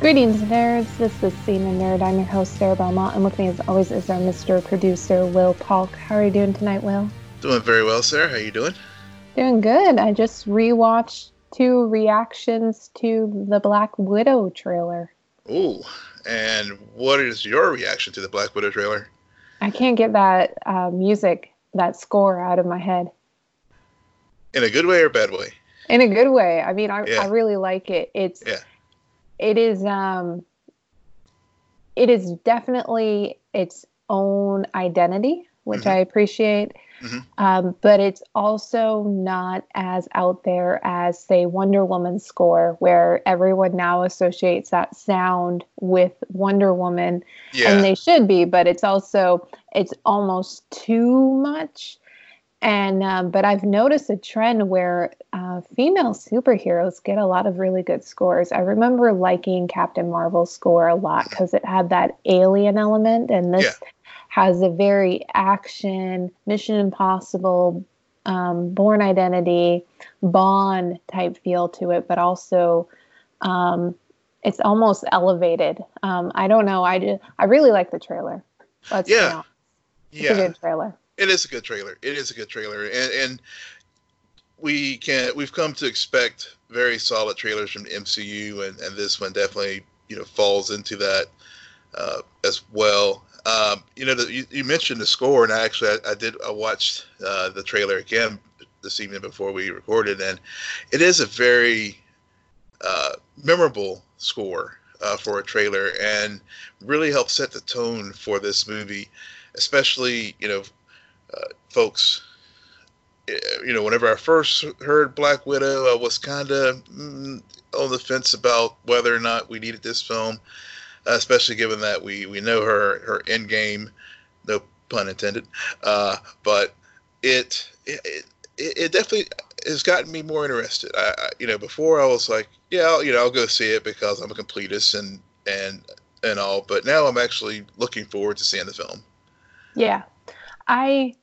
Greetings, nerds. This is Scene and Nerd. I'm your host, Sarah Belmont, and with me, as always, is our Mr. Producer, Will Polk. How are you doing tonight, Will? Doing very well, Sarah. How you doing? Doing good. I just rewatched two reactions to the Black Widow trailer. Ooh, and what is your reaction to the Black Widow trailer? I can't get that uh, music, that score out of my head. In a good way or bad way? In a good way. I mean, I, yeah. I really like it. It's yeah it is um it is definitely its own identity which mm-hmm. i appreciate mm-hmm. um, but it's also not as out there as say wonder woman score where everyone now associates that sound with wonder woman yeah. and they should be but it's also it's almost too much and um, but I've noticed a trend where uh, female superheroes get a lot of really good scores. I remember liking Captain Marvel's score a lot because it had that alien element, and this yeah. has a very action, Mission Impossible, um, Bourne Identity, Bond type feel to it, but also um, it's almost elevated. Um, I don't know. I just, I really like the trailer. Let's yeah, it's yeah. a good trailer it is a good trailer. It is a good trailer, and and we can we've come to expect very solid trailers from MCU, and and this one definitely you know falls into that uh, as well. Um, you know, the, you, you, mentioned the score, and I actually I, I did I watched uh, the trailer again this evening before we recorded, and it is a very uh, memorable score uh, for a trailer, and really helps set the tone for this movie, especially you know uh, folks, eh, you know, whenever I first heard Black Widow, I was kind of mm, on the fence about whether or not we needed this film, uh, especially given that we we know her her end game, no pun intended, uh, but it, it it definitely has gotten me more interested. I, I, you know, before I was like, yeah, I'll, you know, I'll go see it because I'm a completist and and and all, but now I'm actually looking forward to seeing the film. Yeah, I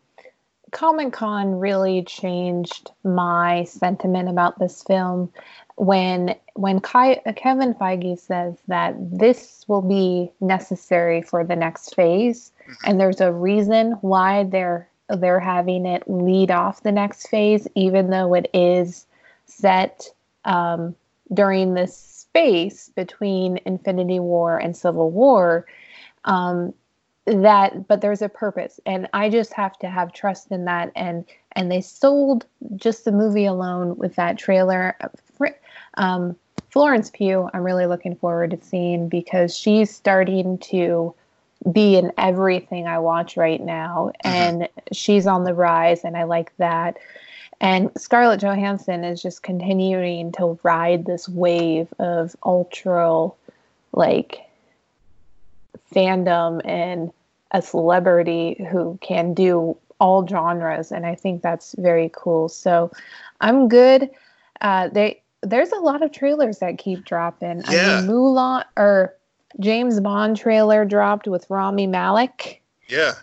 Comic Con really changed my sentiment about this film when when Kai, Kevin Feige says that this will be necessary for the next phase, mm-hmm. and there's a reason why they're they're having it lead off the next phase, even though it is set um, during this space between Infinity War and Civil War. Um, that but there's a purpose. And i just have to have trust in that. And and they sold just the movie alone with that trailer. Um, florence pugh i'm really looking forward to seeing because she's starting to be in everything i watch right now. Mm-hmm. and she's on the rise and i like that. And scarlett johansson is just continuing to ride this wave of ultra like fandom and a celebrity who can do all genres and i think that's very cool. So i'm good. Uh, they there's a lot of trailers that keep dropping. Yeah. i mean mulan or james bond trailer dropped with rami malek. Yeah.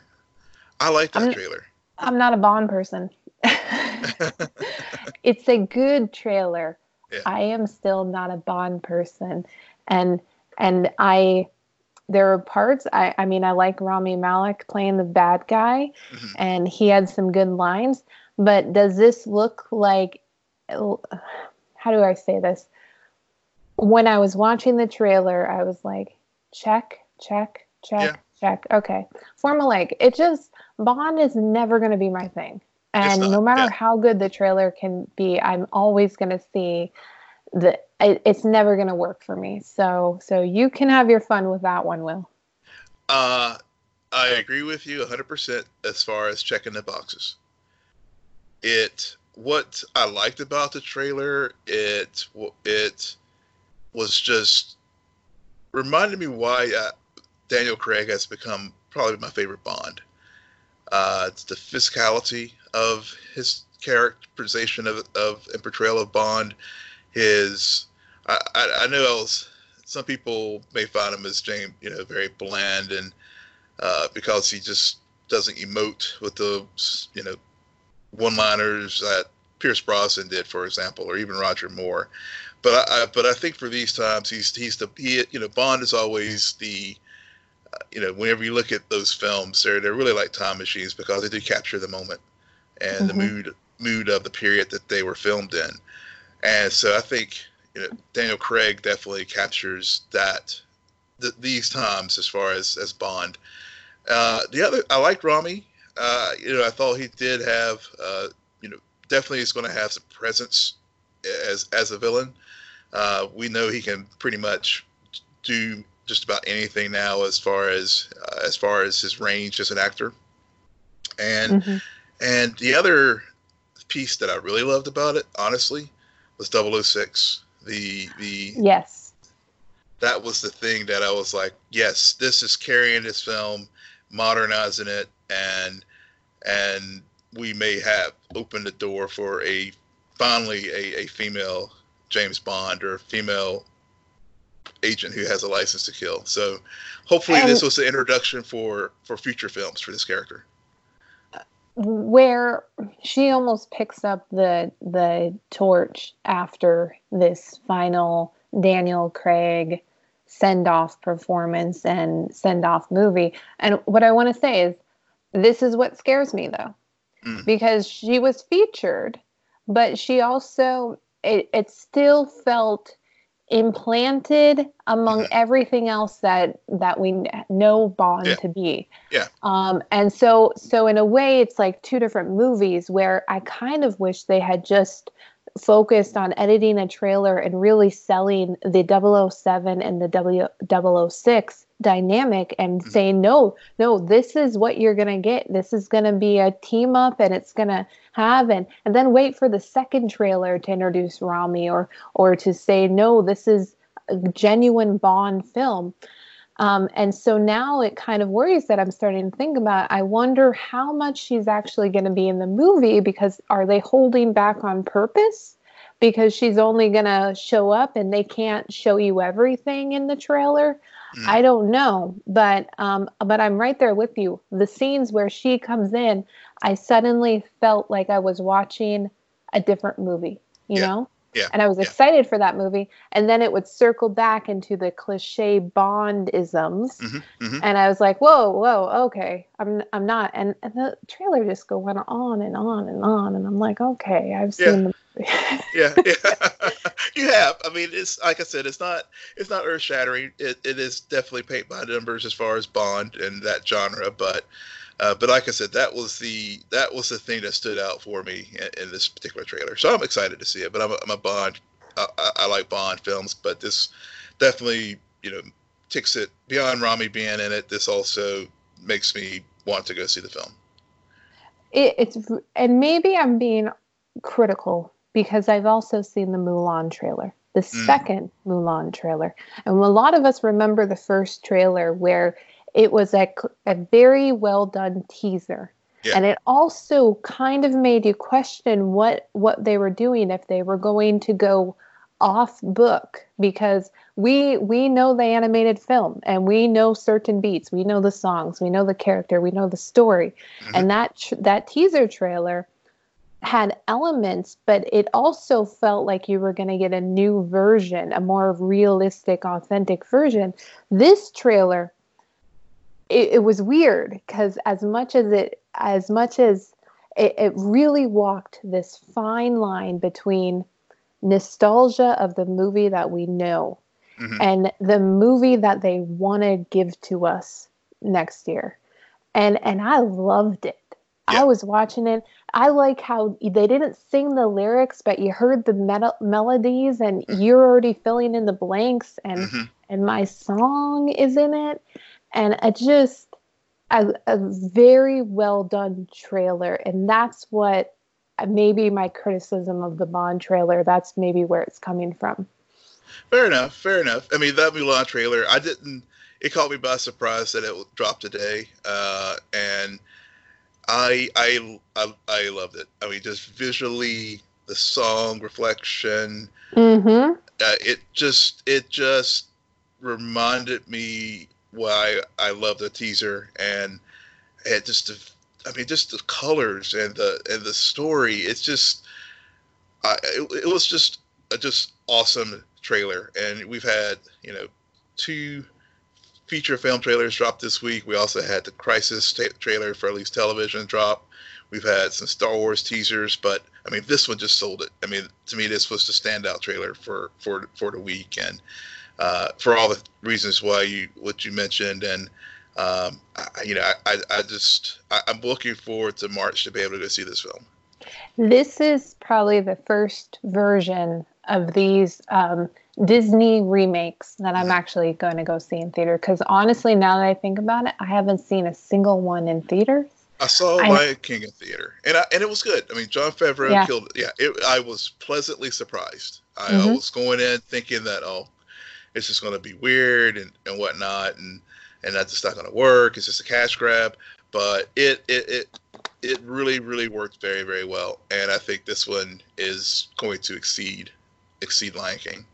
I like that I'm, trailer. I'm not a bond person. It's a good trailer. Yeah. i am still not a bond person. And and i there are parts I, I mean I like Rami Malek playing the bad guy mm-hmm. and he had some good lines but does this look like how do I say this when I was watching the trailer I was like check check check yeah. check okay formulaic it just Bond is never going to be my thing and no matter yeah. how good the trailer can be I'm always going to see the it's never going to work for me. So so you can have your fun with that one, Will. Uh, I agree with you 100% as far as checking the boxes. It what I liked about the trailer, it it was just reminded me why uh, Daniel Craig has become probably my favorite Bond. Uh, it's the physicality of his characterization of, of and portrayal of Bond, his I, I, I know was, some people may find him as James, you know, very bland and uh, because he just doesn't emote with the, you know, one-liners that Pierce Brosnan did, for example, or even Roger Moore. But I, but I think for these times, he's he's the he, you know Bond is always the uh, you know whenever you look at those films, they're they're really like time machines because they do capture the moment and mm-hmm. the mood mood of the period that they were filmed in. And so I think you know Daniel Craig definitely captures that th- these times as far as as Bond. Uh, the other I liked Rami. Uh, you know I thought he did have uh, you know definitely is going to have some presence as as a villain. Uh, we know he can pretty much do just about anything now as far as uh, as far as his range as an actor. And mm-hmm. and the other piece that I really loved about it, honestly, was 006. The the yes, that was the thing that I was like, yes, this is carrying this film, modernizing it, and and we may have opened the door for a finally a, a female James Bond or a female agent who has a license to kill. So hopefully and this was the introduction for for future films for this character. Where she almost picks up the the torch after this final Daniel Craig send off performance and send off movie. And what I want to say is this is what scares me though. Mm. Because she was featured, but she also it, it still felt implanted among mm-hmm. everything else that that we know Bond yeah. to be. Yeah. Um, and so so in a way, it's like two different movies where I kind of wish they had just focused on editing a trailer and really selling the 007 and the W 006 dynamic and mm-hmm. saying no no this is what you're going to get this is going to be a team up and it's going to have and and then wait for the second trailer to introduce Rami or or to say no this is a genuine Bond film um, and so now it kind of worries that I'm starting to think about. I wonder how much she's actually going to be in the movie because are they holding back on purpose? Because she's only going to show up and they can't show you everything in the trailer. Mm. I don't know, but um, but I'm right there with you. The scenes where she comes in, I suddenly felt like I was watching a different movie. You yeah. know, yeah. And I was yeah. excited for that movie. And then it would circle back into the cliche Bond isms. Mm-hmm, mm-hmm. And I was like, whoa, whoa, okay. I'm I'm not. And, and the trailer just go went on and on and on. And I'm like, okay, I've seen yeah. the. Yeah, yeah. you have. I mean, it's like I said, it's not it's not earth shattering. It it is definitely paint by numbers as far as Bond and that genre, but uh, but like I said, that was the that was the thing that stood out for me in, in this particular trailer. So I'm excited to see it. But I'm a, I'm a Bond. I, I, like Bond films, but this definitely you know ticks it beyond Rami being in it. This also makes me want to go see the film. It, it's and maybe I'm being critical because I've also seen the Mulan trailer, the mm. second Mulan trailer, and a lot of us remember the first trailer where it was a, a very well done teaser. Yeah. And it also kind of made you question what what they were doing if they were going to go off book because we we know the animated film and we know certain beats we know the songs we know the character we know the story mm-hmm. and that tr- that teaser trailer had elements but it also felt like you were going to get a new version a more realistic authentic version. This trailer it, it was weird because as much as it as much as it, it really walked this fine line between nostalgia of the movie that we know mm-hmm. and the movie that they want to give to us next year. And and i loved it yeah. i was watching it i like how they didn't sing the lyrics but you heard the meta- melodies and mm-hmm. you're already filling in the blanks and mm-hmm. and my song is in it and it just a, a very well done trailer and that's what maybe my criticism of the bond trailer that's maybe where it's coming from fair enough fair enough i mean that mulan trailer i didn't it caught me by surprise that it dropped today uh, and I, I i i loved it i mean just visually the song reflection mm-hmm. uh, it just it just reminded me why I love the teaser and and just the, I mean just the colors and the and the story. It's just I, it, it was just a just awesome trailer, and we've had you know two feature film trailers dropped this week. We also had the Crisis trailer for at least television drop. We've had some Star Wars teasers, but I mean, this one just sold it. I mean, to me, this was the standout trailer for for for the week, and uh, for all the reasons why you what you mentioned, and um, I, you know, I, I just I, I'm looking forward to March to be able to go see this film. This is probably the first version of these um, Disney remakes that I'm mm-hmm. actually going to go see in theater. Because honestly, now that I think about it, I haven't seen a single one in theaters. I saw I, Lion King in theater, and I, and it was good. I mean, Jon Favreau yeah. killed. Yeah, it, I was pleasantly surprised. I, mm-hmm. I, was going in thinking that oh, it's just going to be weird and, and whatnot, and and that's just not going to work. It's just a cash grab. But it it it it really really worked very very well, and I think this one is going to exceed exceed Lion King.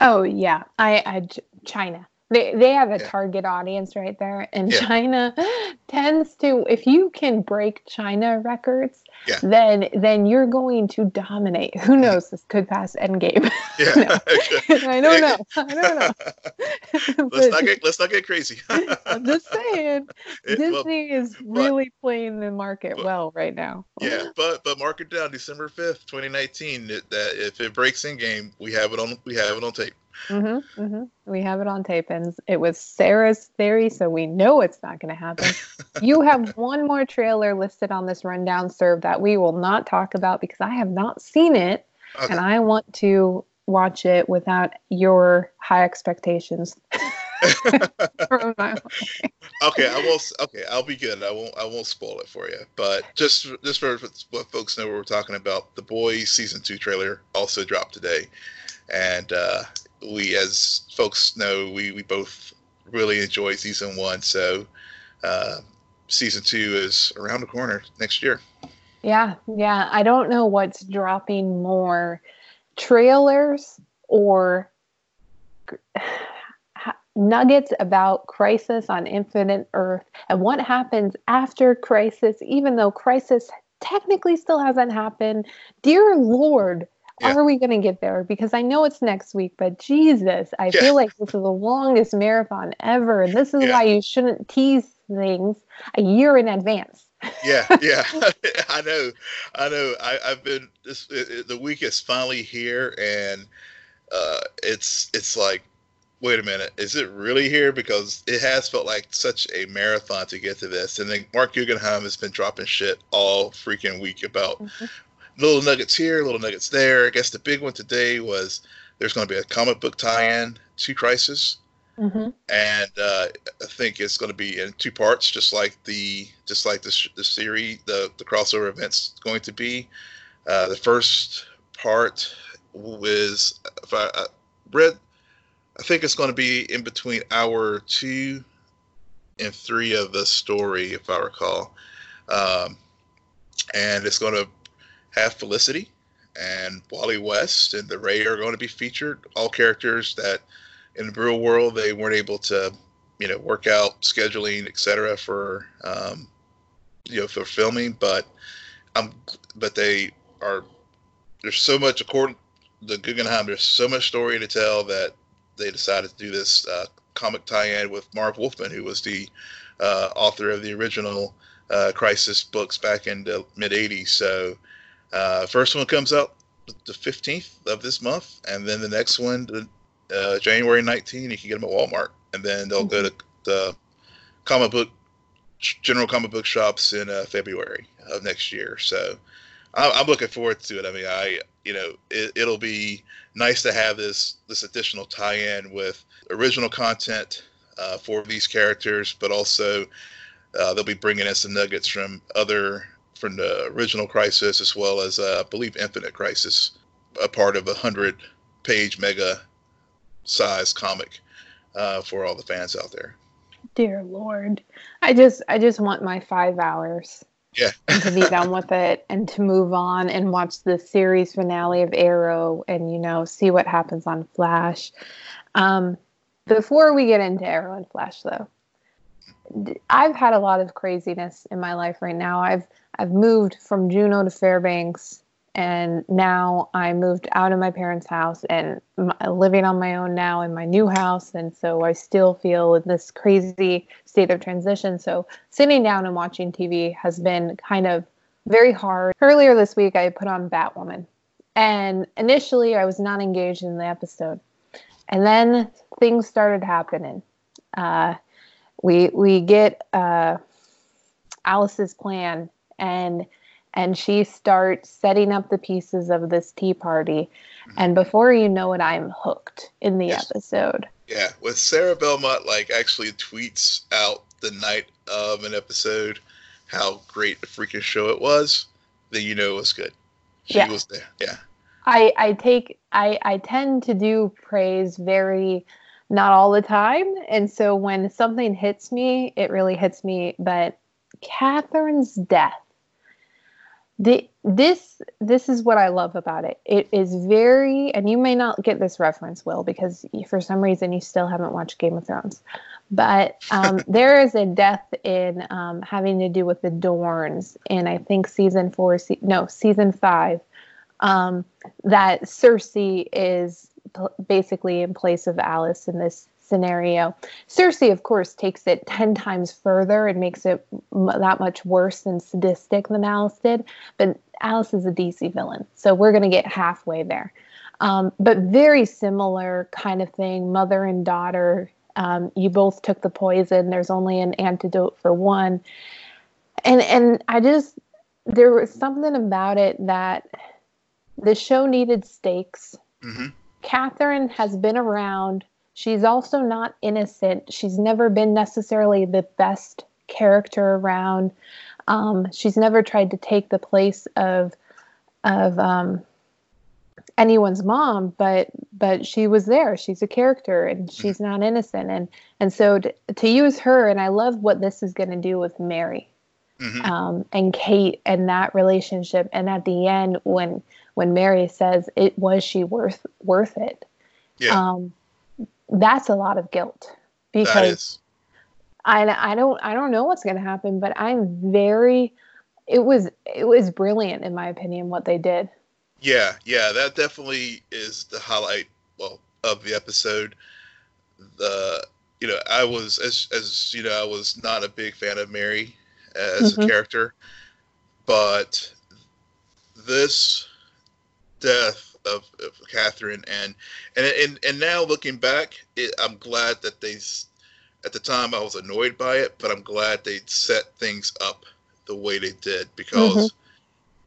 Oh yeah, I, I China. They they have a yeah. target audience right there, and yeah. China tends to. If you can break China records, yeah. then then you're going to dominate. Who mm-hmm. knows? This could pass Endgame. Yeah, I don't know. I don't know. let's not get let's not get crazy. I'm just saying, it, Disney well, is really but, playing the market but, well right now. Yeah, but but mark it down, December fifth, 2019. That, that if it breaks Endgame, we have it on we have it on tape. Mm-hmm, mm-hmm. We have it on tape, and it was Sarah's theory, so we know it's not going to happen. you have one more trailer listed on this rundown serve that we will not talk about because I have not seen it, okay. and I want to watch it without your high expectations. okay, I will. Okay, I'll be good. I won't. I won't spoil it for you. But just just for what folks know, what we're talking about. The Boys season two trailer also dropped today, and uh, we, as folks know, we, we both really enjoyed season one. So uh, season two is around the corner next year. Yeah, yeah. I don't know what's dropping more trailers or nuggets about Crisis on Infinite Earth and what happens after Crisis, even though Crisis technically still hasn't happened. Dear Lord, yeah. are we going to get there? Because I know it's next week, but Jesus, I yeah. feel like this is the longest marathon ever. And this is yeah. why you shouldn't tease things a year in advance. yeah, yeah, I know, I know. I, have been this. It, the week is finally here, and uh, it's it's like, wait a minute, is it really here? Because it has felt like such a marathon to get to this, and then Marc Guggenheim has been dropping shit all freaking week about mm-hmm little nuggets here, little nuggets there. I guess the big one today was there's going to be a comic book tie-in to Crisis, mm-hmm. and uh, I think it's going to be in two parts, just like the just like the the series, the the crossover event's going to be. Uh, the first part was if I, I read, I think it's going to be in between hour two and three of the story, if I recall. Um, and it's going to have Felicity and Wally West and the Ray are going to be featured. All characters that in the real world they weren't able to, you know, work out scheduling, etc. for um, you know for filming, but um, but they are. There's so much according to Guggenheim. There's so much story to tell that they decided to do this uh, comic tie-in with Marv Wolfman, who was the uh, author of the original uh, Crisis books back in the mid '80s. So uh, first one comes out the 15th of this month, and then the next one, uh, January 19, you can get them at Walmart, and then they'll go to the comic book general comic book shops in uh, February of next year. So I'm, looking forward to it. I mean, I you know it, will be nice to have this this additional tie-in with original content uh, for these characters, but also uh, they'll be bringing in some nuggets from other from the original Crisis as well as uh, I believe Infinite Crisis, a part of a hundred page mega size comic uh, for all the fans out there. Dear Lord, I just I just want my five hours. Yeah. to be done with it and to move on and watch the series finale of Arrow and you know see what happens on Flash. Um, before we get into Arrow and Flash, though, I've had a lot of craziness in my life right now. I've I've moved from Juneau to Fairbanks and now I moved out of my parents' house and m- living on my own now in my new house. And so I still feel in this crazy state of transition. So sitting down and watching TV has been kind of very hard. Earlier this week, I put on Batwoman, and initially I was not engaged in the episode, and then things started happening. Uh, we we get uh, Alice's plan and and she starts setting up the pieces of this tea party. And mm-hmm. before you know it i'm hooked in the yes. episode. Yeah with sarah belmont like actually tweets out the night of an episode how great a freaking show it was then you know it was good. She yeah. was there yeah. I i take i i tend to do praise very not all the time. And so when something hits me it really hits me. But catherine's death the, this this is what I love about it. It is very, and you may not get this reference, Will, because for some reason you still haven't watched Game of Thrones. But um, there is a death in um, having to do with the Dorns in I think season four, se- no season five. Um, that Cersei is basically in place of Alice in this scenario. Cersei, of course, takes it 10 times further and makes it m- that much worse and sadistic than Alice did. But Alice is a DC villain. So we're going to get halfway there. Um, but very similar kind of thing mother and daughter. Um, you both took the poison. There's only an antidote for one. And, and I just, there was something about it that the show needed stakes. Mm-hmm. Catherine has been around She's also not innocent. She's never been necessarily the best character around. Um, she's never tried to take the place of of um, anyone's mom, but but she was there. She's a character, and she's not innocent. And and so to, to use her, and I love what this is going to do with Mary mm-hmm. um, and Kate and that relationship. And at the end, when when Mary says, "It was she worth worth it?" Yeah. Um, that's a lot of guilt because I I don't I don't know what's going to happen, but I'm very it was it was brilliant in my opinion what they did. Yeah, yeah, that definitely is the highlight well of the episode. The you know I was as as you know I was not a big fan of Mary as mm-hmm. a character, but this death of, of Catherine and and and and now looking back, it, I'm glad that they. At the time, I was annoyed by it, but I'm glad they set things up the way they did because mm-hmm.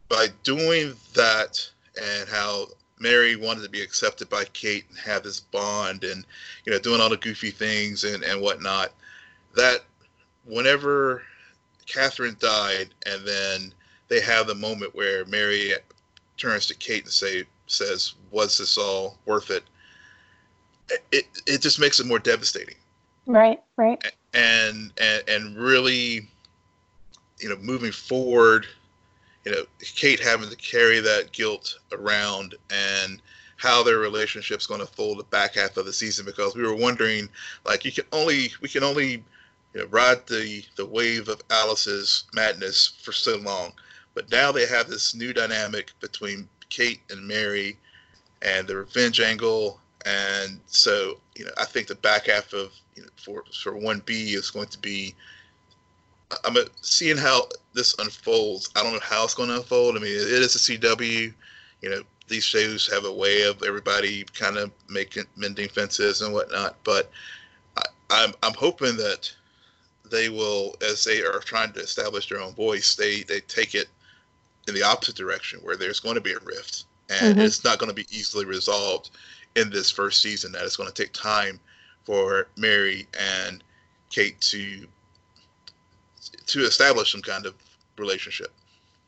by doing that and how Mary wanted to be accepted by Kate and have this bond and you know doing all the goofy things and and whatnot, that whenever Catherine died and then they have the moment where Mary turns to Kate and say, says, "Was this all worth it?" It it just makes it more devastating. Right. Right. And and and really, you know, moving forward, you know, Kate having to carry that guilt around and how their relationship's going to fold the back half of the season because we were wondering like you can only we can only you know, ride the the wave of Alice's madness for so long but now they have this new dynamic between Kate and Mary and the revenge angle. And so, you know, I think the back half of you know, for for one B is going to be. I'm seeing how this unfolds. I don't know how it's going to unfold. I mean, it is a CW. You know, these shows have a way of everybody kind of making mending fences and whatnot. But I, I'm I'm hoping that they will, as they are trying to establish their own voice, they they take it in the opposite direction where there's going to be a rift and mm-hmm. it's not going to be easily resolved in this first season that it's going to take time for mary and kate to to establish some kind of relationship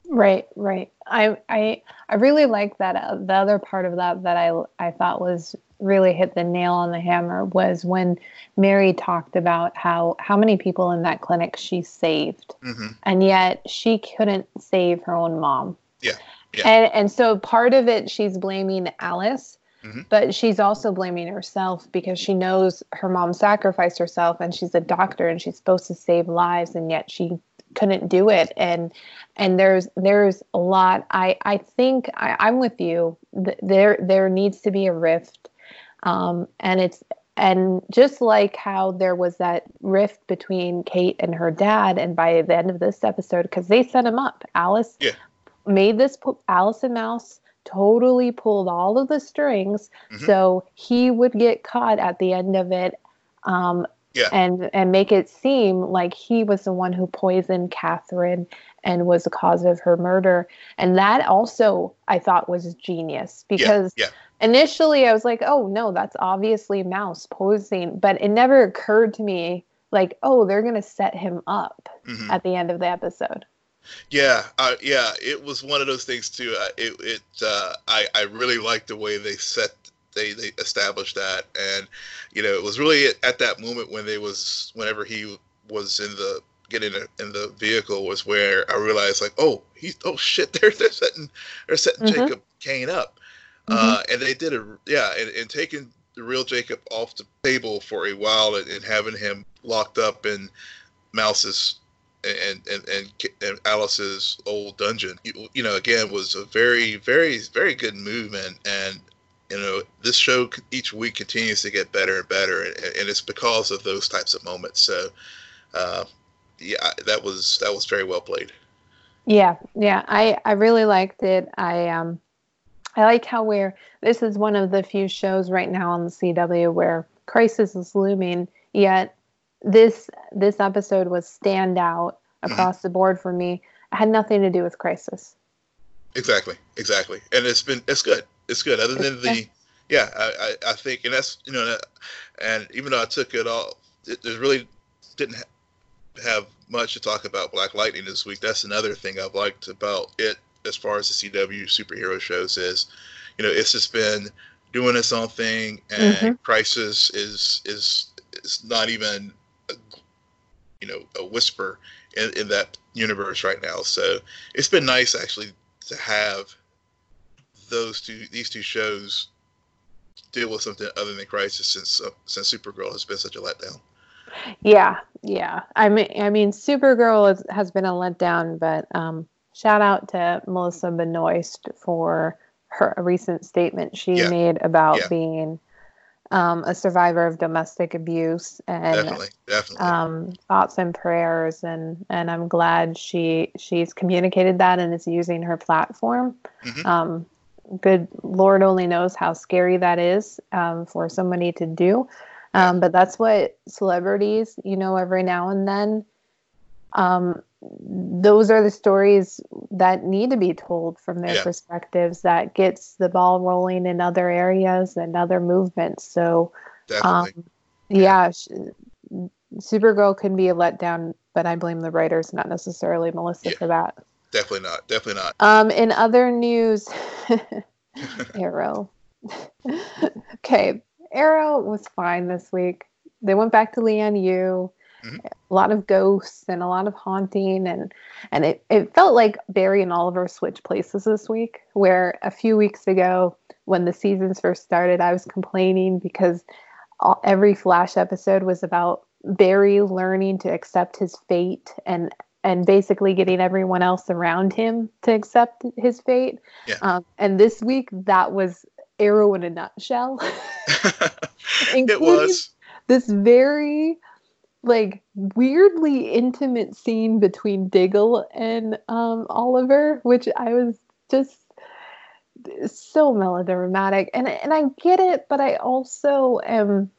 right right i i i really like that uh, the other part of that that i i thought was really hit the nail on the hammer was when Mary talked about how how many people in that clinic she saved, mm-hmm. and yet she couldn't save her own mom. Yeah. yeah. And and so part of it she's blaming Alice, mm-hmm. but she's also blaming herself because she knows her mom sacrificed herself and she's a doctor and she's supposed to save lives and yet she couldn't do it and and there's there's a lot i i think I, i'm with you there there needs to be a rift um and it's and just like how there was that rift between kate and her dad and by the end of this episode because they set him up alice Yeah. made this alice and mouse totally pulled all of the strings Mhm. so he would get caught at the end of it um, Yeah. and and make it seem like he was the one who poisoned Catherine and was the cause of her murder. And that also I thought was genius because yeah. Initially I was like, oh no, that's obviously Mouse posing, but it never occurred to me like, oh, they're gonna set him up Mhm. at the end of the episode. Yeah, uh, yeah, it was one of those things too. Uh, it, it, uh, I, I really liked the way they set, they, they established that, and you know, it was really at, at that moment when they was, whenever he was in the getting in the vehicle, was where I realized like, oh, he's, oh shit, they're they're setting, they're setting Mhm. Jacob Kane up, uh, and they did it, yeah, and, and taking the real Jacob off the table for a while and, and having him locked up in Mouse's and and and, and Alice's old dungeon. You, you know, again, was a very, very, very good movement, and you know, this show each week continues to get better and better, and, and it's because of those types of moments. So, uh, yeah, that was that was very well played. Yeah, yeah, I I really liked it. I um I like how we're this is one of the few shows right now on the CW where crisis is looming, yet this this episode was standout mm-hmm. across the board for me. It had nothing to do with crisis. Exactly, exactly, and it's been it's good. It's good. Other than the, yeah, I, I, I think, and that's you know, and even though I took it all, it, it really didn't ha- have much to talk about Black Lightning this week. That's another thing I've liked about it as far as the CW superhero shows is, you know, it's just been doing its own thing, and Mhm. Crisis is is is not even, a, you know, a whisper in, in that universe right now. So it's been nice actually to have those two these two shows deal with something other than crisis since uh, since Supergirl has been such a letdown. Yeah, yeah. I mean, I mean, Supergirl is, has been a letdown, but um, shout out to Melissa Benoist for her recent statement she Yeah. made about Yeah. being um, a survivor of domestic abuse and definitely, definitely. um, thoughts and prayers, and and I'm glad she she's communicated that and is using her platform. Mhm. Um, good Lord only knows how scary that is um, for somebody to do. Um, but that's what celebrities, you know, every now and then, um, those are the stories that need to be told from their Yeah. perspectives that gets the ball rolling in other areas and other movements. So, definitely. um, yeah, sh- Supergirl can be a letdown, but I blame the writers, not necessarily Melissa Yeah. for that. definitely not. Definitely not. Um, in other news, Arrow. okay, Arrow was fine this week. They went back to Lian Yu. Mhm. A lot of ghosts and a lot of haunting, and and it, it felt like Barry and Oliver switched places this week. Where a few weeks ago, when the seasons first started, I was complaining because all, every Flash episode was about Barry learning to accept his fate and and basically getting everyone else around him to accept his fate. Yeah. Um, and this week, that was Arrow in a nutshell. it was. this very like weirdly intimate scene between Diggle and um, Oliver, which I was just so melodramatic, and and I get it, but I also am.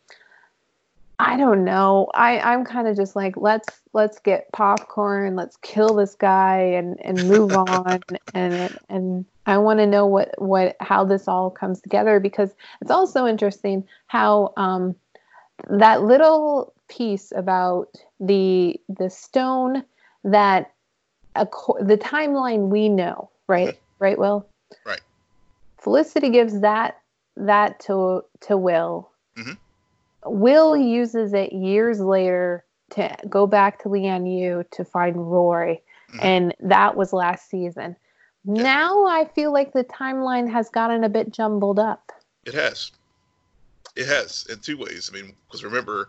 I don't know. I I'm kind of just like let's let's get popcorn, let's kill this guy and and move on and and I want to know what what how this all comes together because it's also interesting how um that little piece about the the stone that acco- the timeline we know, right? Right, Will? Right. Felicity gives that that to to Will. Mhm. Will uses it years later to go back to Lian Yu to find Roy, Mhm. and that was last season. Now I feel like the timeline has gotten a bit jumbled up. It has. It has in two ways. I mean, because remember,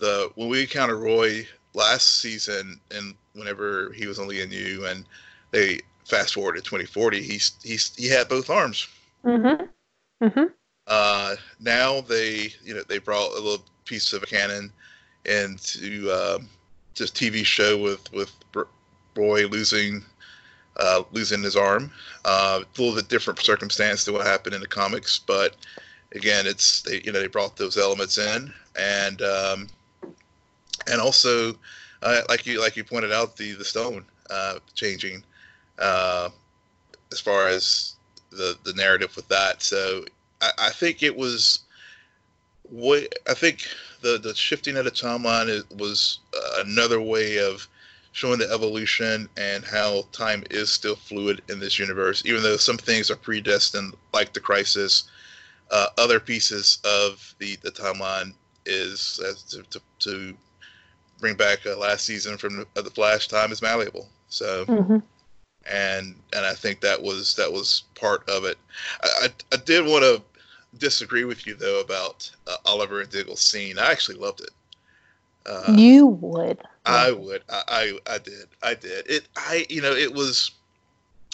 the when we encountered Roy last season, and whenever he was only on Lian and they fast forward to 2040, he's he's he had both arms. Mm-hmm. Mm-hmm. Uh, now they you know they brought a little piece of a canon into uh, just TV show with with Roy losing uh, losing his arm. Uh, a little bit different circumstance than what happened in the comics, but again, it's they you know they brought those elements in and um, and also uh, like you like you pointed out the the stone uh, changing uh, as far as the the narrative with that. So I, I think it was way I think the the shifting of the timeline is, was uh, another way of showing the evolution and how time is still fluid in this universe, even though some things are predestined, like the crisis. Uh, other pieces of the the timeline is to, to, to bring back uh, last season from the, uh, the Flash. Time is malleable, so. Mm-hmm. And and I think that was that was part of it. I, I, I did want to disagree with you though about uh, Oliver and Diggle's scene. I actually loved it. Uh, you would. I would. I, I, I did. I did. It. I. You know. It was.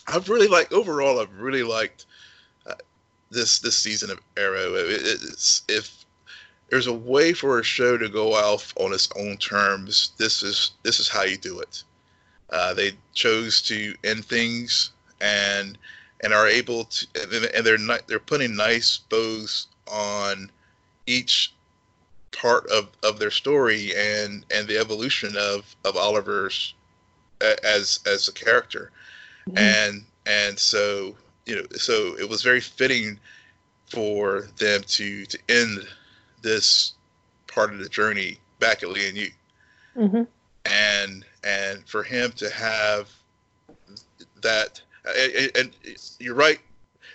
I've really like overall. I've really liked uh, this this season of Arrow. It, it's if there's a way for a show to go off on its own terms. This is this is how you do it. Uh, they chose to end things and and are able to and they're not they're putting nice bows on each part of, of their story and and the evolution of of Oliver's as as a character mm-hmm. and and so you know so it was very fitting for them to to end this part of the journey back at Lian Yu. Mm-hmm. And and for him to have that and, and you're right,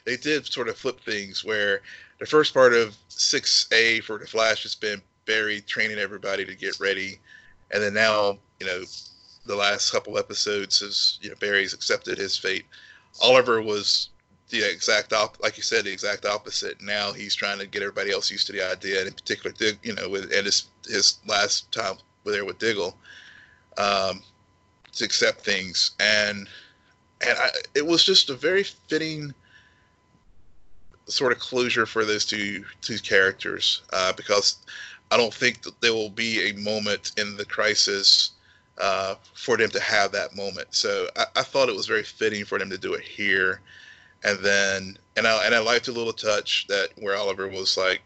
they did sort of flip things where the first part of 6A for the Flash has been Barry training everybody to get ready, and then now you know the last couple episodes is you know Barry's accepted his fate. Oliver was the exact op- like you said the exact opposite. Now he's trying to get everybody else used to the idea, and in particular, Dig, you know, with and his his last time there with Diggle, um, to accept things, and and I, it was just a very fitting sort of closure for those two two characters uh, because I don't think that there will be a moment in the crisis uh, for them to have that moment. So I, I, thought it was very fitting for them to do it here and then and I and I liked a little touch that where Oliver was like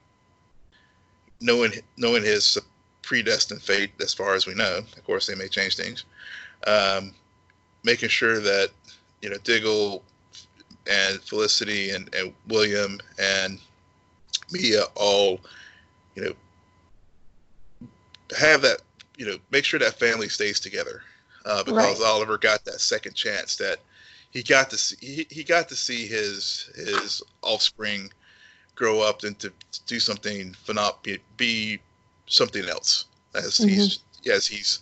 knowing knowing his predestined fate as far as we know. Of course, they may change things. Um, making sure that you know Diggle and Felicity and, and William and Mia all you know have that you know make sure that family stays together uh, because right. Oliver got that second chance that he got to see he, he got to see his his offspring grow up and to, to do something phenomenal, be, be something else as mm-hmm. he's as he's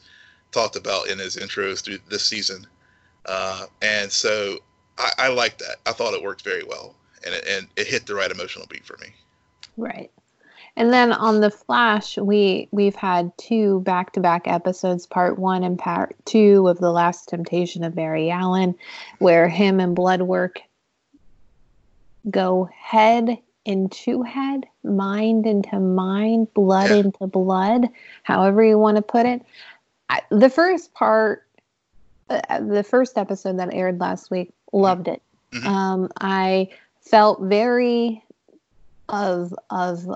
talked about in his intros through this season. Uh, and so I, I like that. I thought it worked very well, and it, and it hit the right emotional beat for me. Right. And then on the Flash, we we've had two back-to-back episodes, part one and part two of the Last Temptation of Barry Allen, where him and Bloodwork go head into head, mind into mind, blood into blood, however you want to put it. I, the first part, uh, the first episode that aired last week, loved it. Mm-hmm. Um, I felt very of of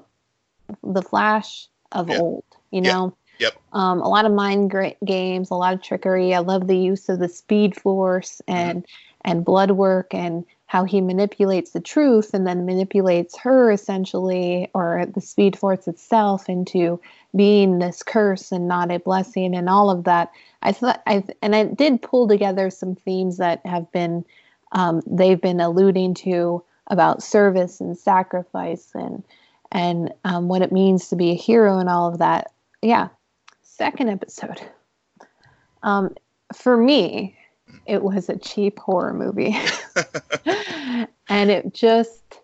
the Flash of yep. old. You know. Yep. Um, a lot of mind games, a lot of trickery. I love the use of the Speed Force mm-hmm. and mm-hmm. and Bloodwork and how he manipulates the truth and then manipulates her essentially or the Speed Force itself into being this curse and not a blessing and all of that. I thought I and I did pull together some themes that have been um, they've been alluding to about service and sacrifice and and um, what it means to be a hero and all of that. Yeah. Second episode. Um, for me, it was a cheap horror movie. and it just,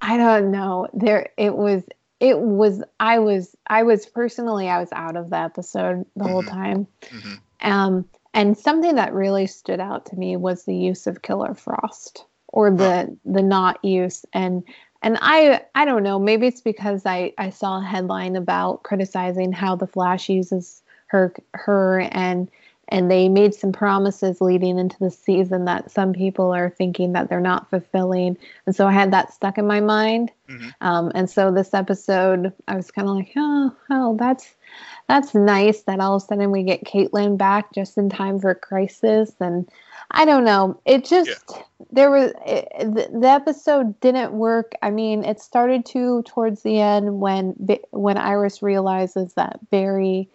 I don't know. There, it was, it was, I was, I was personally, I was out of the episode the mm-hmm. whole time. Mm-hmm. Um, and something that really stood out to me was the use of Killer Frost or the the not use and and I I don't know maybe it's because I I saw a headline about criticizing how the Flash uses her her and and they made some promises leading into the season that some people are thinking that they're not fulfilling. And so i had that stuck in my mind. Mm-hmm. um, and so this episode i was kind of like oh oh that's that's nice that all of a sudden we get caitlin back just in time for crisis. And i don't know. It just yeah. there was it, the, the episode didn't work. I mean it started to towards the end when when iris realizes that barry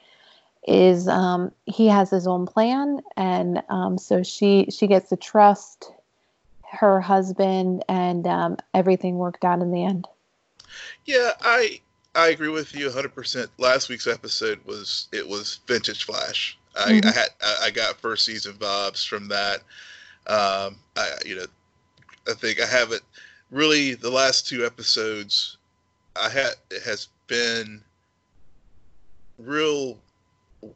is um, he has his own plan, and um, so she she gets to trust her husband, and um, everything worked out in the end. Yeah, I I agree with you 100. percent Last week's episode was it was vintage Flash. I, mm-hmm. I had I got first season vibes from that. Um, I you know I think I haven't really the last two episodes. I had it has been real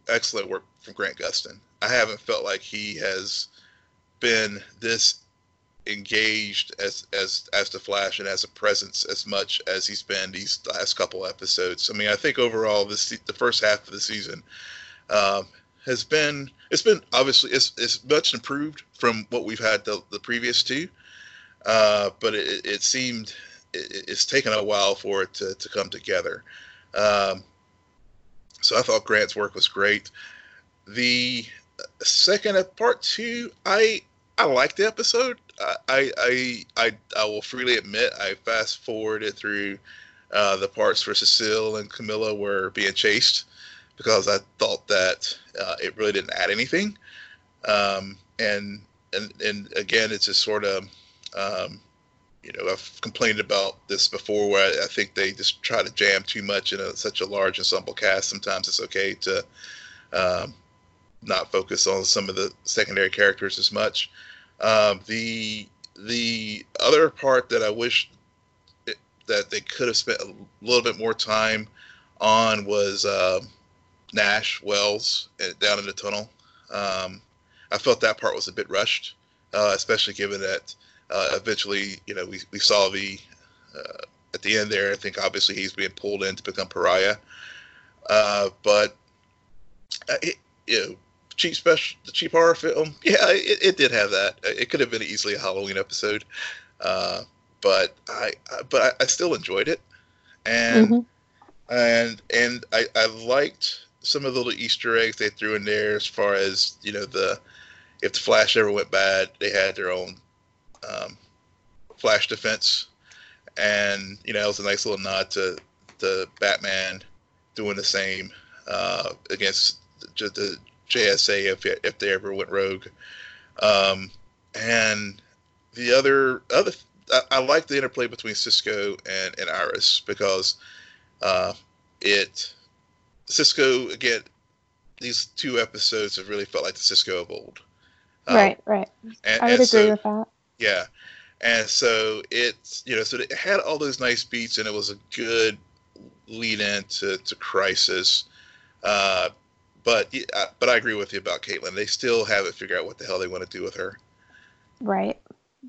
excellent work from Grant Gustin. I haven't felt like he has been this engaged as as as the Flash and as a presence as much as he's been these last couple episodes. I mean, I think overall this the first half of the season um, has been it's been obviously it's it's much improved from what we've had the, the previous two, uh, but it, it seemed it, it's taken a while for it to, to come together. Um, so I thought Grant's work was great. The second part two, I I liked the episode. I I I I will freely admit I fast forwarded through uh, the parts where Cecile and Camilla were being chased because I thought that uh, it really didn't add anything. Um, and and and again, it's just sort of um, you know, I've complained about this before where I, think they just try to jam too much in a, such a large ensemble cast. Sometimes it's okay to um, not focus on some of the secondary characters as much. Um, the the other part that I wish it, that they could have spent a little bit more time on was uh, Nash Wells down in the tunnel. Um, I felt that part was a bit rushed, uh, especially given that uh, eventually, you know, we, we saw the uh, at the end there. I think obviously he's being pulled in to become pariah. Uh, but uh, it, you know, cheap special, the cheap horror film. Yeah, it, it did have that. It could have been easily a Halloween episode, uh, but I, but I, I, still enjoyed it, and mm-hmm. and and I, I liked some of the little Easter eggs they threw in there as far as you know the if the Flash ever went bad, they had their own um, Flash defense, and you know it was a nice little nod to the Batman doing the same uh, against the, the JSA if if they ever went rogue. Um, and the other other I, I, like the interplay between Cisco and, and Iris because uh, it Cisco again these two episodes have really felt like the Cisco of old. Um, right, right. And, I would agree so, with that. Yeah. And so it's, you know, so it had all those nice beats and it was a good lead in to, to Crisis. Uh, but but I agree with you about Caitlin. They still haven't figured out what the hell they want to do with her. Right,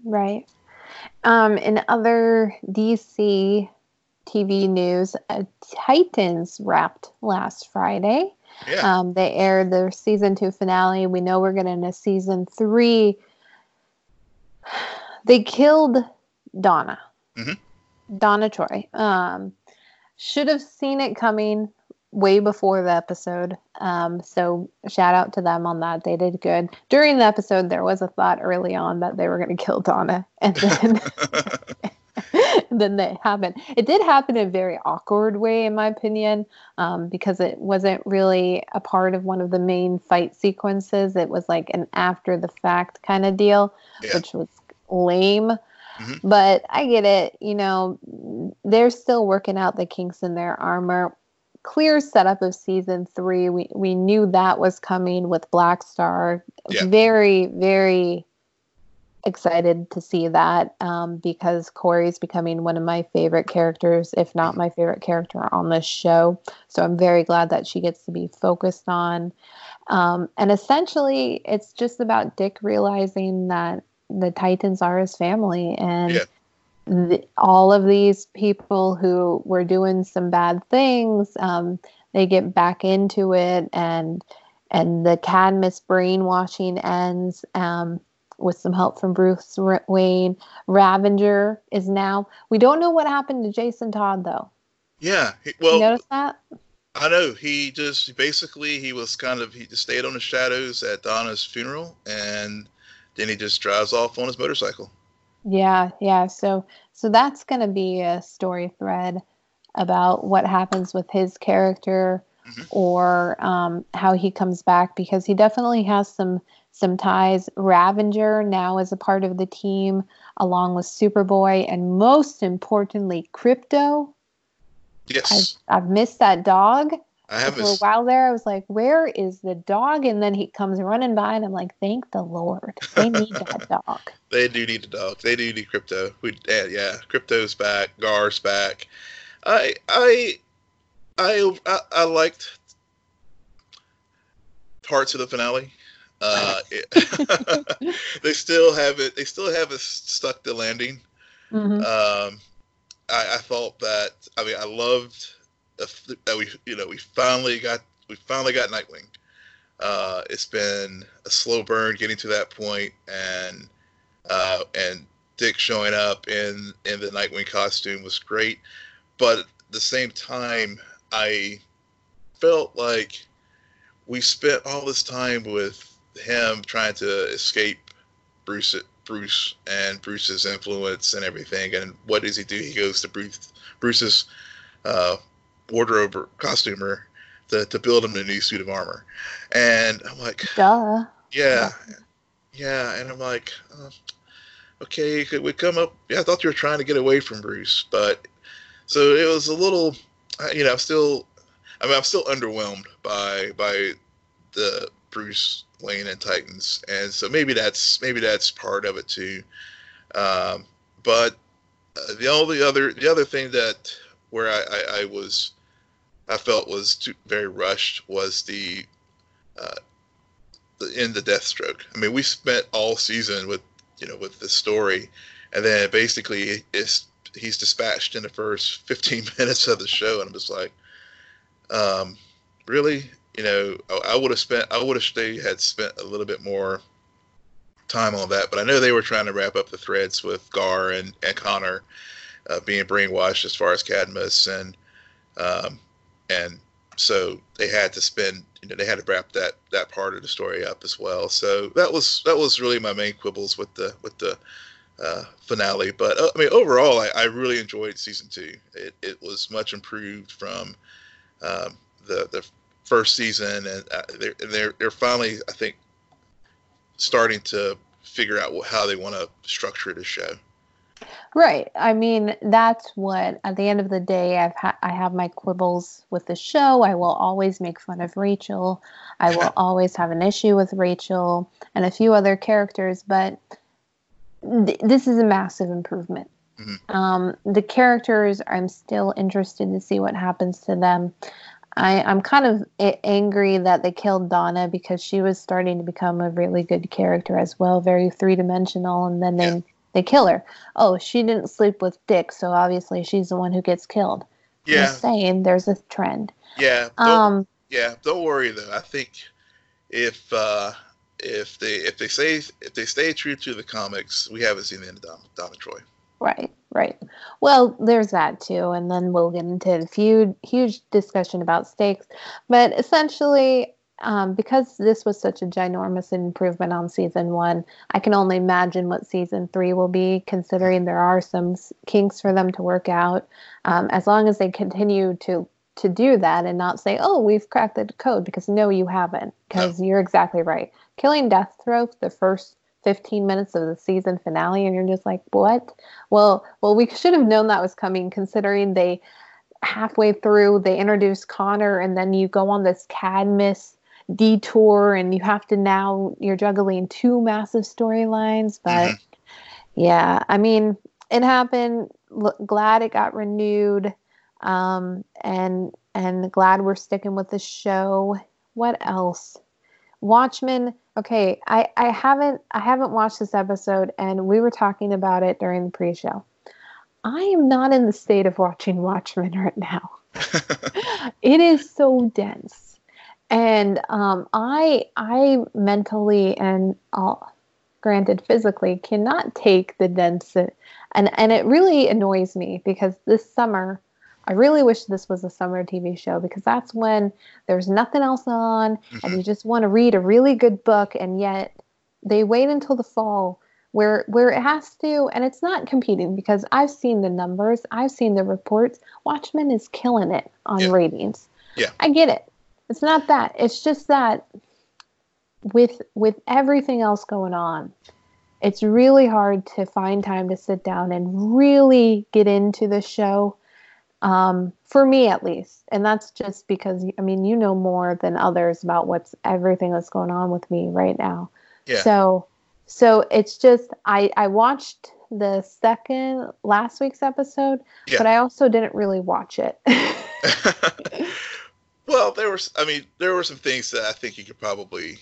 right. Um, in other DC TV news, uh, Titans wrapped last Friday. Yeah. Um, they aired their season two finale. We know we're getting a season three they killed Donna. Mm-hmm. Donna Troy. Um, should have seen it coming way before the episode. Um, so shout out to them on that. They did good. During the episode, there was a thought early on that they were going to kill Donna, and then then that happened. It did happen in a very awkward way, in my opinion, um, because it wasn't really a part of one of the main fight sequences. It was like an after the fact kind of deal, yeah. which was lame. Mm-hmm. But I get it. You know, they're still working out the kinks in their armor. Clear setup of season three. We we knew that was coming with Black Star. Yeah. Very very excited to see that um, because Kory's becoming one of my favorite characters, if not my favorite character on this show. So I'm very glad that she gets to be focused on. Um, and essentially, it's just about Dick realizing that the Titans are his family and. Yeah. all of these people who were doing some bad things, um, they get back into it, and and the Cadmus brainwashing ends. Um, with some help from Bruce Wayne. Ravager is now. We don't know what happened to Jason Todd though. Yeah, well, you notice that? I know he just basically he was kind of he just stayed on the shadows at Donna's funeral, and then he just drives off on his motorcycle. Yeah, yeah. So so that's going to be a story thread about what happens with his character mm-hmm. or um, how he comes back because he definitely has some some ties. Ravager now is a part of the team, along with Superboy, and most importantly, Krypto. Yes. I've, I've missed that dog. I have for a while there. I was like, "Where is the dog?" And then he comes running by, and I'm like, "Thank the Lord, they need that dog." They do need a dog. They do need Krypto. We, yeah, yeah, Krypto's back. Gar's back. I, I, I, I, I liked parts of the finale. Uh, it, they still have it. They still have it stuck the landing. Mm-hmm. Um, I, I thought that. I mean, I loved that we, you know, we finally got we finally got Nightwing. Uh, it's been a slow burn getting to that point, and uh, and Dick showing up in in the Nightwing costume was great, but at the same time, I felt like we spent all this time with him trying to escape Bruce Bruce and Bruce's influence and everything. And what does he do? He goes to Bruce Bruce's uh, wardrobe costumer to, to build him a new suit of armor. And I'm like, duh. Yeah, yeah. And I'm like, uh, okay, could we come up? Yeah, I thought you were trying to get away from Bruce, but so it was a little, you know, I'm still, I mean, I'm still underwhelmed by by the Bruce Wayne and Titans, and so maybe that's maybe that's part of it too. Um, but uh, the only other the other thing that where I, I, I was I felt was too, very rushed was the uh, the end of Deathstroke. I mean, we spent all season with you know with the story, and then basically it's he's dispatched in the first 15 minutes of the show, and I'm just like, um, really? you know, I, would have spent, I would have they had spent a little bit more time on that. But I know they were trying to wrap up the threads with Gar and and Connor uh, being brainwashed as far as Cadmus and um, and so they had to spend, you know, they had to wrap that that part of the story up as well. So that was that was really my main quibbles with the with the uh, finale. But uh, I mean, overall, I, I, really enjoyed season two. It, it was much improved from um, the the first season, and uh, they're they're they're finally, I think, starting to figure out how they want to structure the show. Right. I mean, that's what at the end of the day, I've ha- I have my quibbles with the show. I will always make fun of Rachel. I will always have an issue with Rachel and a few other characters, but th- this is a massive improvement. Mm-hmm. Um, the characters, I'm still interested to see what happens to them. I, I'm kind of angry that they killed Donna because she was starting to become a really good character as well, very three dimensional, and then they yeah. They kill her. Oh, she didn't sleep with Dick, so obviously she's the one who gets killed. Yeah, Just saying there's a trend. Yeah. Um. Yeah. Don't worry though. I think if uh, if they if they say if they stay true to the comics, we haven't seen the end of Donna, Donna Troy. Right, right. Well, there's that too, and then we'll get into a few huge discussion about stakes. But essentially, um, because this was such a ginormous improvement on season one, I can only imagine what season three will be, considering there are some kinks for them to work out. Um, as long as they continue to to do that and not say, "Oh, we've cracked the code," because no, you haven't. Because you're exactly right. Killing Deathstroke, the first 15 minutes of the season finale and you're just like what well well we should have known that was coming considering they halfway through they introduce connor and then you go on this cadmus detour and you have to now you're juggling two massive storylines but mm-hmm. Yeah, I mean, it happened. L- glad it got renewed, um, and and glad we're sticking with the show. What else? Watchmen. Okay, I I haven't I haven't watched this episode, and we were talking about it during the pre-show. I am not in the state of watching Watchmen right now. it is so dense, and um, I I mentally and all, granted physically cannot take the dense and and it really annoys me because this summer I really wish this was a summer TV show because that's when there's nothing else on mm-hmm. and you just want to read a really good book and yet they wait until the fall where where it has to and it's not competing because I've seen the numbers, I've seen the reports. Watchmen is killing it on yeah. ratings. Yeah. I get it. It's not that. It's just that with with everything else going on, it's really hard to find time to sit down and really get into the show um, for me at least. And that's just because, I mean, you know more than others about what's everything that's going on with me right now. Yeah. So, so it's just, I, I watched the second last week's episode, yeah. but I also didn't really watch it. well, there was, I mean, there were some things that I think you could probably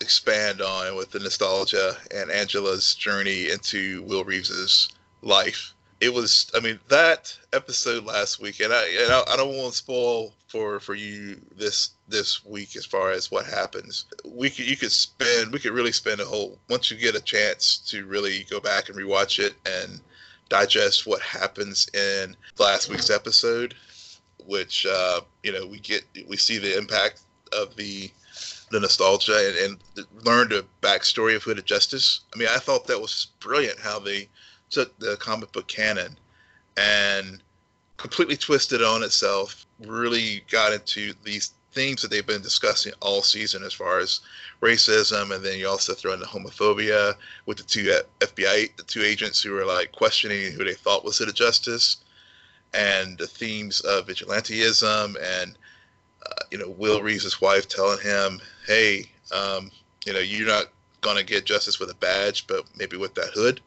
expand on with the nostalgia and Angela's journey into Will Reeves's life. It was i mean that episode last week and i and I, I, don't want to spoil for for you this this week as far as what happens. We could you could spend we could really spend a whole once you get a chance to really go back and rewatch it and digest what happens in last week's episode which uh you know we get we see the impact of the the nostalgia and, and the backstory of Hooded Justice. I mean, I thought that was brilliant how they took the comic book canon and completely twisted on itself, really got into these themes that they've been discussing all season as far as racism, and then you also throw in the homophobia with the two FBI, the two agents who were like questioning who they thought was the justice, and the themes of vigilanteism, and uh, you know Will Reeves' wife telling him, "Hey, um, you know you're not gonna get justice with a badge, but maybe with that hood."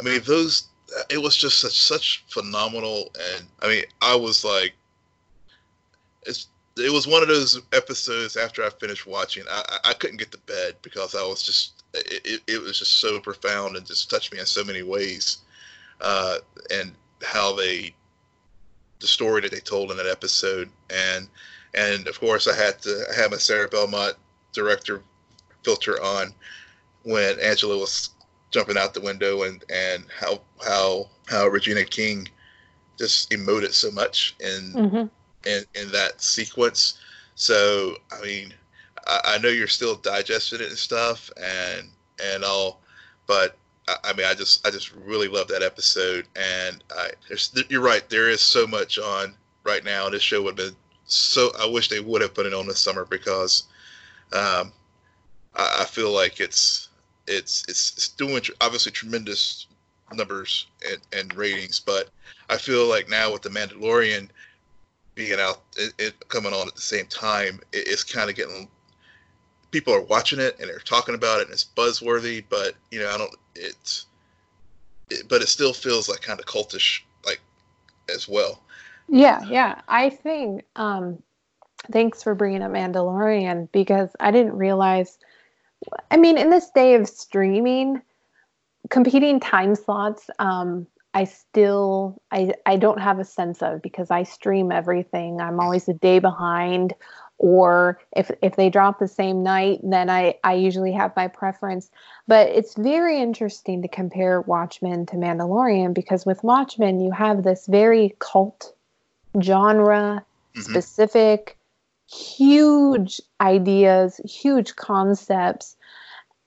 I mean, those it was just such such phenomenal, and I mean, I was like, it's it was one of those episodes after I finished watching, I I couldn't get to bed because I was just it, it, it was just so profound and just touched me in so many ways, uh, and how they the story that they told in that episode, and and of course I had to have my Sarah Belmont director filter on when Angela was jumping out the window and and how how how Regina King just emoted so much in mm-hmm. in in that sequence. So I mean, I, I, know you're still digesting it and stuff, and and all, but I, mean, I just I just really love that episode, and I you're right, there is so much on right now. This show would have been so. I wish they would have put it on this summer because um, I, I feel like it's it's it's, it's doing obviously tremendous numbers and, and ratings, but I feel like now with the Mandalorian being out, it, it coming on at the same time, it, it's kind of getting people are watching it and they're talking about it and it's buzzworthy, but you know I don't it's it, but it still feels like kind of cultish like as well. Yeah, yeah. I think um thanks for bringing up Mandalorian because I didn't realize I mean, in this day of streaming, competing time slots, um, I still I I don't have a sense of because I stream everything. I'm always a day behind or if if they drop the same night then I I usually have my preference. But it's very interesting to compare Watchmen to Mandalorian because with Watchmen you have this very cult genre mm-hmm. specific huge ideas, huge concepts,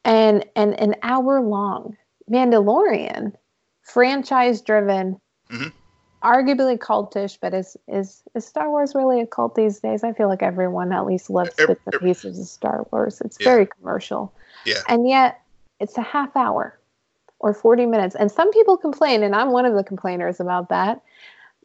and and an hour long Mandalorian, franchise driven, mm-hmm. arguably cultish, but is is is Star Wars really a cult these days? I feel like everyone at least loves bits and pieces of Star Wars. It's yeah. very commercial. Yeah. And yet it's a half hour or 40 minutes. And some people complain, and I'm one of the complainers about that.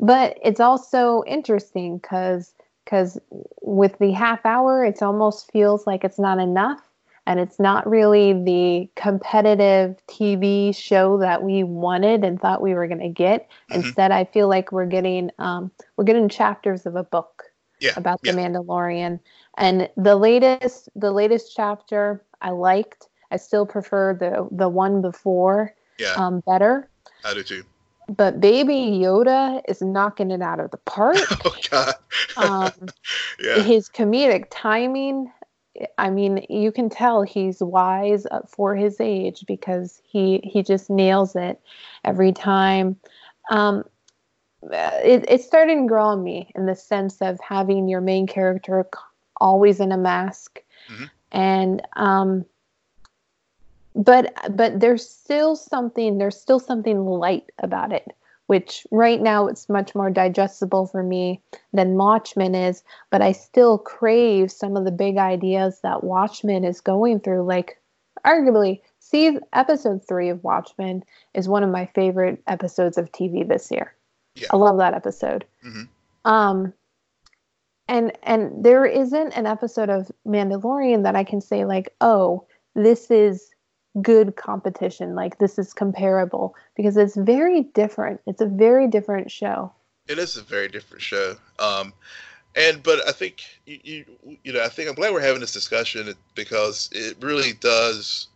But it's also interesting because because with the half hour, it almost feels like it's not enough. And it's not really the competitive TV show that we wanted and thought we were going to get. Mm-hmm. Instead, I feel like we're getting um, we're getting chapters of a book yeah, about yeah. the Mandalorian. And the latest the latest chapter I liked. I still prefer the the one before yeah. um, better. I do too. But Baby Yoda is knocking it out of the park. oh God. um, yeah. His comedic timing I mean, you can tell he's wise for his age because he he just nails it every time. Um, it, it's starting to grow on me in the sense of having your main character always in a mask, mm-hmm. and um, but but there's still something there's still something light about it which right now it's much more digestible for me than Watchmen is, but I still crave some of the big ideas that Watchmen is going through. Like, arguably, see, episode three of Watchmen is one of my favorite episodes of TV this year. Yeah. I love that episode. Mm-hmm. Um, and and there isn't an episode of Mandalorian that I can say like, oh, this is good competition like this is comparable because it's very different. It's a very different show. It is a very different show. Um and but i think you, you you know i think i'm glad we're having this discussion because it really does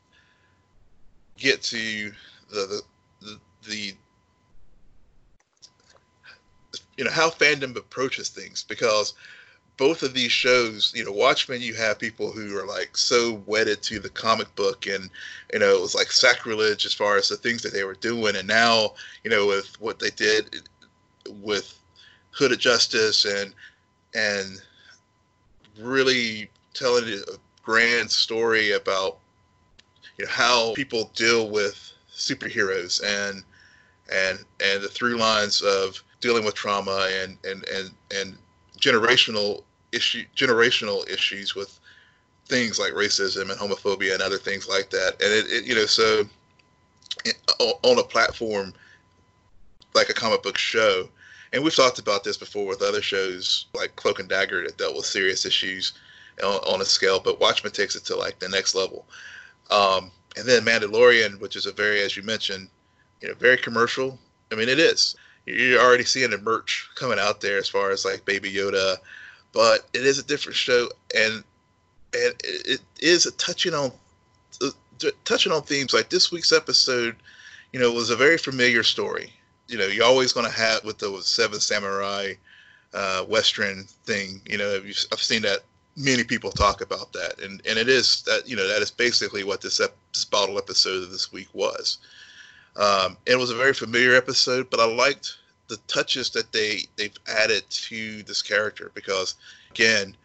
get to the the, the, the you know how fandom approaches things because both of these shows, you know, Watchmen, you have people who are like so wedded to the comic book, and you know, it was like sacrilege as far as the things that they were doing. And now, you know, with what they did with Hooded Justice and and really telling a grand story about you know how people deal with superheroes and and and the through lines of dealing with trauma and and and and generational issue generational issues with things like racism and homophobia and other things like that. And it, it you know so on a platform like a comic book show and we've talked about this before with other shows like cloak and dagger that dealt with serious issues on, on a scale but watchmen takes it to like the next level. Um, and then mandalorian which is a very as you mentioned you know very commercial. I mean it is. You're already seeing the merch coming out there as far as like baby yoda but it is a different show, and and it is a touching on uh, touching on themes like this week's episode. You know, was a very familiar story. You know, you're always going to have with the Seven Samurai uh, Western thing. You know, I've seen that many people talk about that, and and it is that you know that is basically what this ep- this bottle episode of this week was. Um, it was a very familiar episode, but I liked the touches that they they've added to this character because again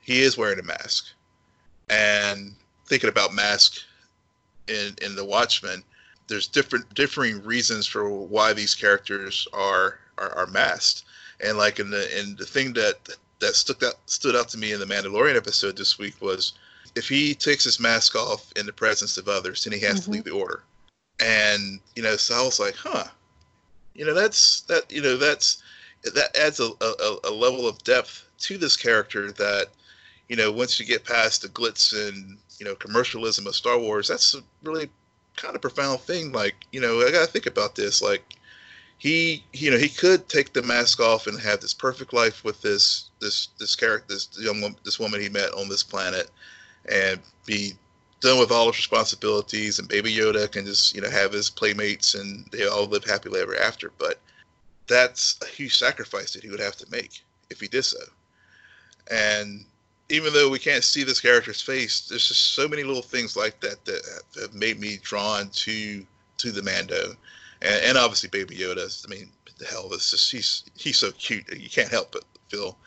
he is wearing a mask. And thinking about mask in in the watchmen there's different differing reasons for why these characters are are, are masked. And like in the in the thing that that stuck out stood out to me in the mandalorian episode this week was if he takes his mask off in the presence of others then he has mm-hmm. to leave the order. And you know so i was like huh you know that's that you know that's that adds a, a, a level of depth to this character that you know once you get past the glitz and you know commercialism of Star Wars, that's a really kind of profound thing. Like you know I gotta think about this. Like he you know he could take the mask off and have this perfect life with this this this character this young this woman he met on this planet and be done with all his responsibilities, and Baby Yoda can just you know have his playmates, and they all live happily ever after. But that's a huge sacrifice that he would have to make if he did so. And even though we can't see this character's face, there's just so many little things like that that have made me drawn to to the Mando, and, and obviously Baby Yoda. I mean, the hell, this he's he's so cute you can't help but feel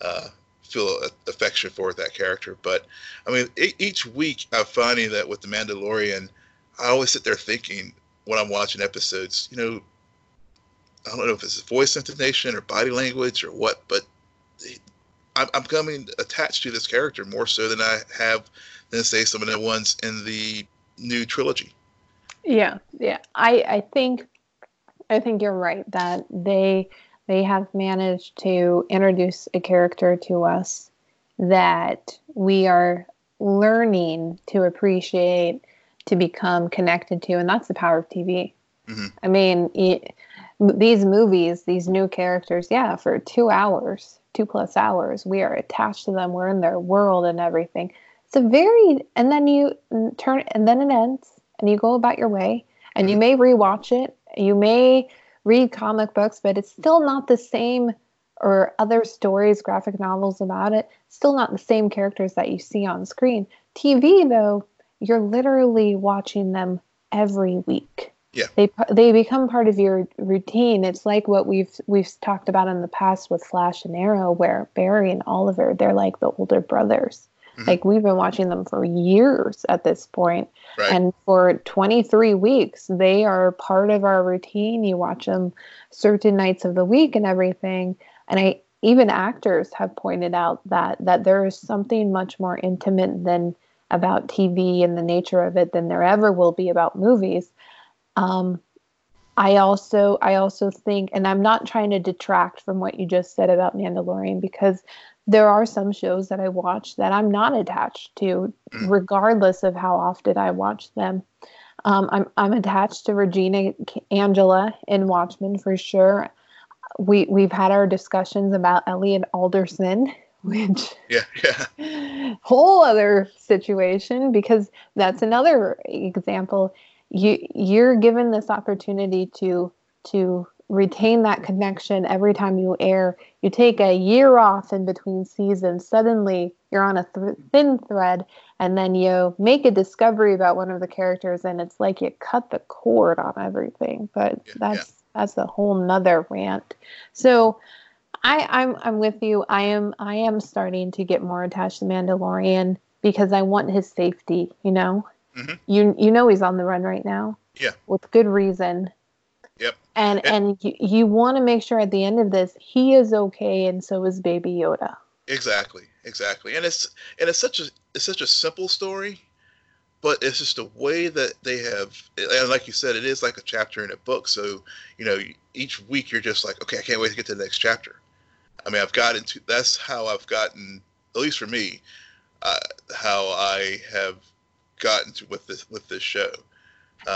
uh, feel affection for that character. But I mean, each week I'm finding that with the Mandalorian, I always sit there thinking when I'm watching episodes, you know, I don't know if it's voice intonation or body language or what, but I'm, I'm coming attached to this character more so than I have than say some of the ones in the new trilogy. Yeah, yeah. I I think I think you're right that they they have managed to introduce a character to us that we are learning to appreciate, to become connected to, and that's the power of TV. Mm-hmm. I mean, it, these movies, these new characters, yeah, for two hours, two plus hours, we are attached to them. We're in their world and everything. It's a very, and then you turn, and then it ends, and you go about your way, and you mm-hmm. may rewatch it, you may read comic books, but it's still not the same or other stories, graphic novels about it, still not the same characters that you see on screen. TV, though, you're literally watching them every week. Yeah. They they become part of your routine. It's like what we've we've talked about in the past with Flash and Arrow, where Barry and Oliver, they're like the older brothers. Mm-hmm. Like we've been watching them for years at this point. Right. And for 23 weeks, they are part of our routine. You watch them certain nights of the week and everything and I even actors have pointed out that that there is something much more intimate than about TV and the nature of it than there ever will be about movies. Um, I also I also think, and I'm not trying to detract from what you just said about Mandalorian because there are some shows that I watch that I'm not attached to, mm. regardless of how often I watch them. Um, I'm I'm attached to Regina Angela in Watchmen for sure we we've had our discussions about Elliot Alderson, which yeah, yeah, whole other situation because that's another example. You you're given this opportunity to to retain that connection every time you air. You take a year off in between seasons. Suddenly, you're on a th- thin thread, and then you make a discovery about one of the characters, and it's like you cut the cord on everything. But yeah, that's that's a whole nother rant. So I, I'm I'm with you. I am I am starting to get more attached to Mandalorian because I want his safety. You know, mm-hmm. you you know he's on the run right now. Yeah, with good reason. Yep. And and, and you, you want to make sure at the end of this he is okay, and so is Baby Yoda. Exactly, exactly. And it's and it's such a it's such a simple story, but it's just the way that they have and like you said it is like a chapter in a book so you know each week you're just like okay i can't wait to get to the next chapter i mean i've gotten to that's how i've gotten at least for me uh, how i have gotten to with this with this show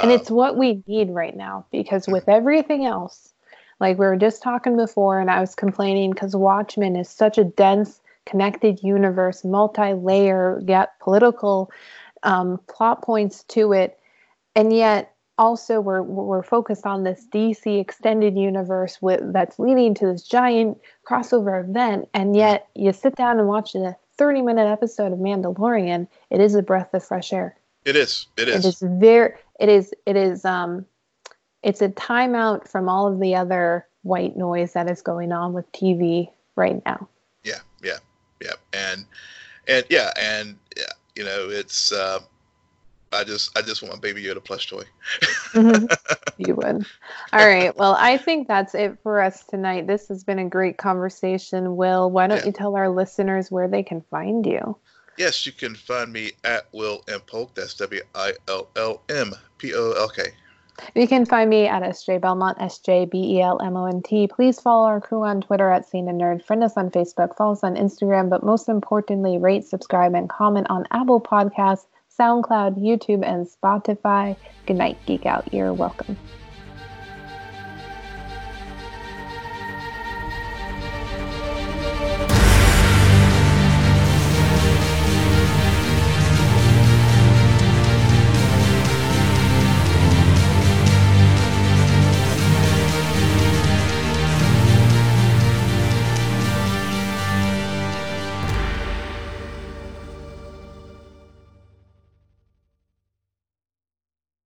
and it's um, what we need right now because with everything else like we were just talking before and i was complaining because watchmen is such a dense connected universe multi-layer yet political um, plot points to it, and yet also we're we're focused on this DC extended universe with that's leading to this giant crossover event, and yet you sit down and watch a 30 minute episode of Mandalorian, it is a breath of fresh air. It is. It is. It is very. It is. It is. Um, it's a timeout from all of the other white noise that is going on with TV right now. Yeah. Yeah. Yeah. And and yeah and yeah you know, it's uh, I just I just want my baby Yoda plush toy. mm-hmm. You would. All right. Well, I think that's it for us tonight. This has been a great conversation. Will, why don't yeah. you tell our listeners where they can find you? Yes, you can find me at Will M Polk. That's W I L L M P O L K. You can find me at SJ Belmont, S J B E L M O N T. Please follow our crew on Twitter at Scene and Nerd. Friend us on Facebook, follow us on Instagram, but most importantly, rate, subscribe, and comment on Apple Podcasts, SoundCloud, YouTube, and Spotify. Good night, Geek Out. You're welcome.